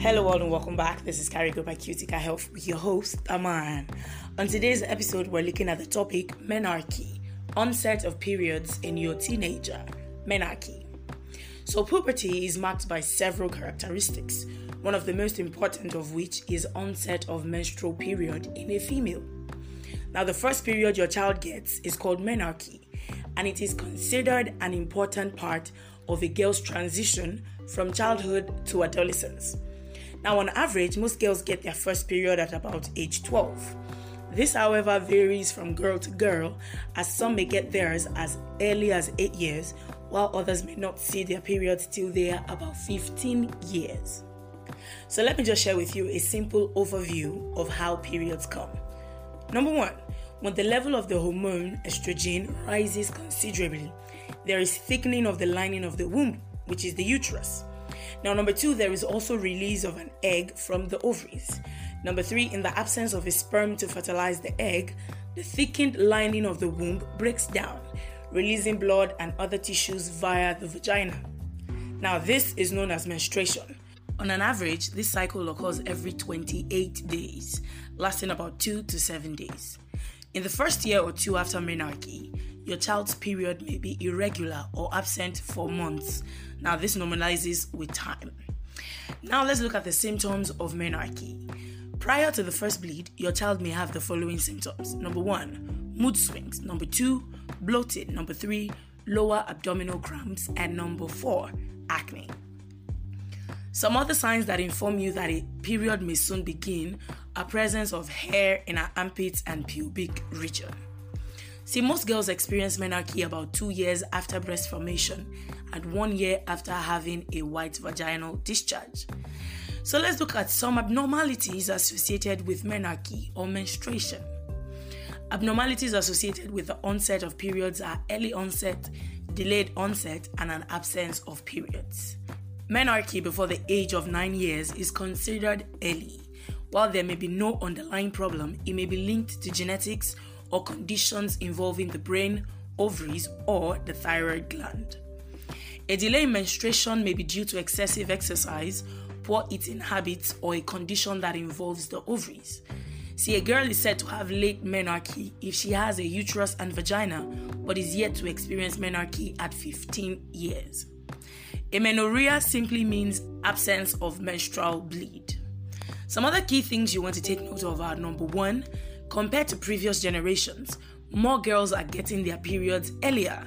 Hello, all, and welcome back. This is Carrie Go by Cutica Health with your host, Aman. On today's episode, we're looking at the topic menarche, onset of periods in your teenager. Menarche. So, puberty is marked by several characteristics, one of the most important of which is onset of menstrual period in a female. Now, the first period your child gets is called menarche, and it is considered an important part of a girl's transition from childhood to adolescence. Now, on average, most girls get their first period at about age 12. This, however, varies from girl to girl, as some may get theirs as early as 8 years, while others may not see their periods till they are about 15 years. So, let me just share with you a simple overview of how periods come. Number one, when the level of the hormone estrogen rises considerably, there is thickening of the lining of the womb, which is the uterus. Now, number two, there is also release of an egg from the ovaries. Number three, in the absence of a sperm to fertilize the egg, the thickened lining of the womb breaks down, releasing blood and other tissues via the vagina. Now, this is known as menstruation. On an average, this cycle occurs every 28 days, lasting about 2 to 7 days. In the first year or two after menarche, your child's period may be irregular or absent for months. Now, this normalizes with time. Now, let's look at the symptoms of menarche. Prior to the first bleed, your child may have the following symptoms number one, mood swings, number two, bloating, number three, lower abdominal cramps, and number four, acne. Some other signs that inform you that a period may soon begin are presence of hair in our armpits and pubic region. See, most girls experience menarche about two years after breast formation and one year after having a white vaginal discharge. So let's look at some abnormalities associated with menarche or menstruation. Abnormalities associated with the onset of periods are early onset, delayed onset, and an absence of periods. Menarche before the age of 9 years is considered early. While there may be no underlying problem, it may be linked to genetics or conditions involving the brain, ovaries, or the thyroid gland. A delay in menstruation may be due to excessive exercise, poor eating habits, or a condition that involves the ovaries. See, a girl is said to have late menarche if she has a uterus and vagina, but is yet to experience menarche at 15 years. Amenorrhea simply means absence of menstrual bleed. Some other key things you want to take note of are number one, compared to previous generations, more girls are getting their periods earlier.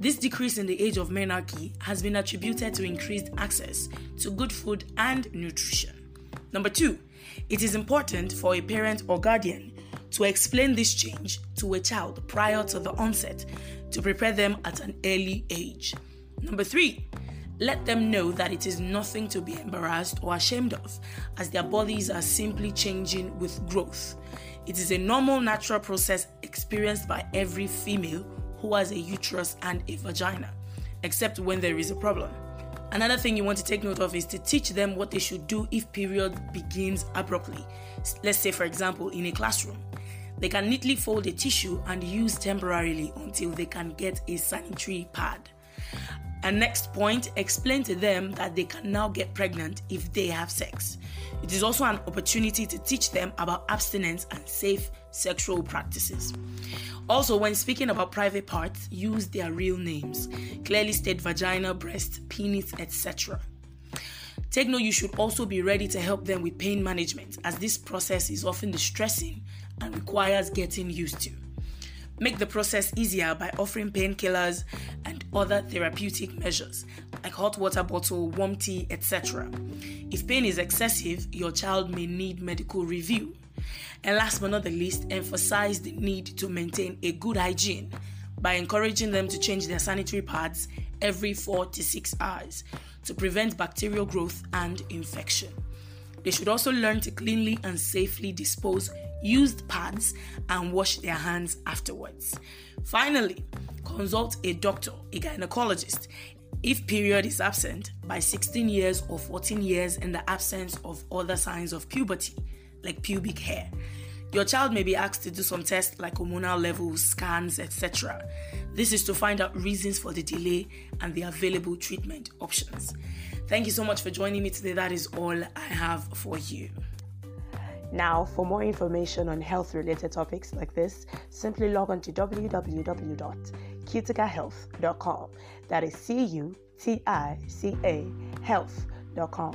This decrease in the age of menarche has been attributed to increased access to good food and nutrition. Number two, it is important for a parent or guardian to explain this change to a child prior to the onset to prepare them at an early age. Number three, let them know that it is nothing to be embarrassed or ashamed of, as their bodies are simply changing with growth. It is a normal, natural process experienced by every female who has a uterus and a vagina, except when there is a problem. Another thing you want to take note of is to teach them what they should do if period begins abruptly. Let's say, for example, in a classroom. They can neatly fold a tissue and use temporarily until they can get a sanitary pad. And next point, explain to them that they can now get pregnant if they have sex. It is also an opportunity to teach them about abstinence and safe sexual practices. Also, when speaking about private parts, use their real names. Clearly state vagina, breast, penis, etc. Take note you should also be ready to help them with pain management, as this process is often distressing and requires getting used to. Make the process easier by offering painkillers and other therapeutic measures like hot water bottle, warm tea, etc. If pain is excessive, your child may need medical review. And last but not the least, emphasize the need to maintain a good hygiene by encouraging them to change their sanitary pads every 4 to 6 hours to prevent bacterial growth and infection. They should also learn to cleanly and safely dispose used pads and wash their hands afterwards. Finally, consult a doctor, a gynecologist, if period is absent by 16 years or 14 years in the absence of other signs of puberty, like pubic hair. Your child may be asked to do some tests like hormonal levels, scans, etc. This is to find out reasons for the delay and the available treatment options. Thank you so much for joining me today. That is all I have for you. Now, for more information on health related topics like this, simply log on to www.cuticahealth.com. That is C U T I C A health.com.